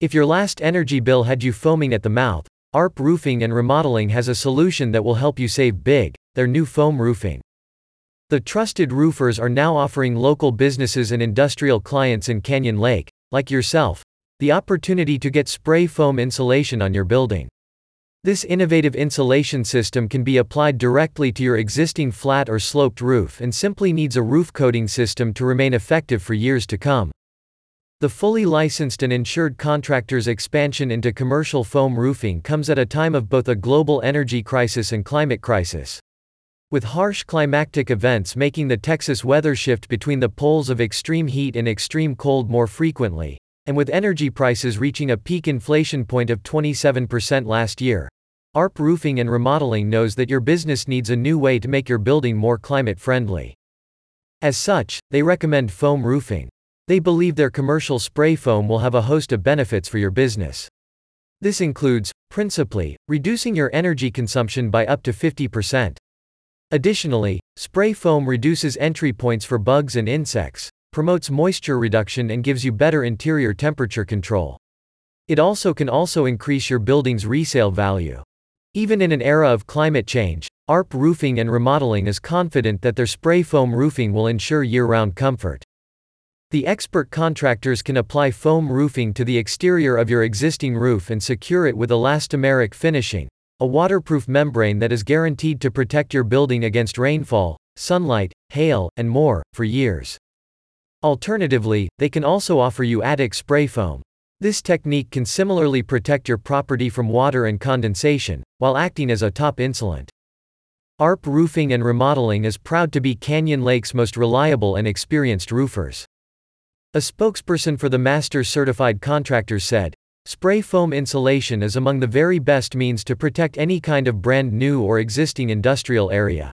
If your last energy bill had you foaming at the mouth, ARP Roofing and Remodeling has a solution that will help you save big, their new foam roofing. The trusted roofers are now offering local businesses and industrial clients in Canyon Lake, like yourself, the opportunity to get spray foam insulation on your building. This innovative insulation system can be applied directly to your existing flat or sloped roof and simply needs a roof coating system to remain effective for years to come. The fully licensed and insured contractor's expansion into commercial foam roofing comes at a time of both a global energy crisis and climate crisis. With harsh climatic events making the Texas weather shift between the poles of extreme heat and extreme cold more frequently, and with energy prices reaching a peak inflation point of 27% last year, ARP Roofing and Remodeling knows that your business needs a new way to make your building more climate friendly. As such, they recommend foam roofing. They believe their commercial spray foam will have a host of benefits for your business. This includes, principally, reducing your energy consumption by up to 50%. Additionally, spray foam reduces entry points for bugs and insects, promotes moisture reduction and gives you better interior temperature control. It also can also increase your building's resale value. Even in an era of climate change, ARP Roofing and Remodeling is confident that their spray foam roofing will ensure year-round comfort. The expert contractors can apply foam roofing to the exterior of your existing roof and secure it with elastomeric finishing, a waterproof membrane that is guaranteed to protect your building against rainfall, sunlight, hail, and more, for years. Alternatively, they can also offer you attic spray foam. This technique can similarly protect your property from water and condensation, while acting as a top insulant. ARP Roofing and Remodeling is proud to be Canyon Lake's most reliable and experienced roofers. A spokesperson for the Master Certified Contractors said, Spray foam insulation is among the very best means to protect any kind of brand new or existing industrial area.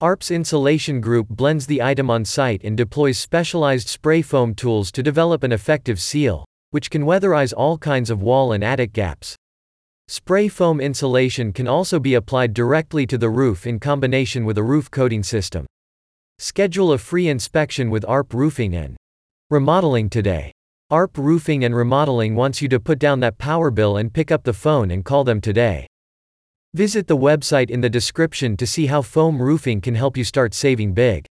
ARP's insulation group blends the item on site and deploys specialized spray foam tools to develop an effective seal, which can weatherize all kinds of wall and attic gaps. Spray foam insulation can also be applied directly to the roof in combination with a roof coating system. Schedule a free inspection with ARP Roofing and Remodeling today. ARP Roofing and Remodeling wants you to put down that power bill and pick up the phone and call them today. Visit the website in the description to see how foam roofing can help you start saving big.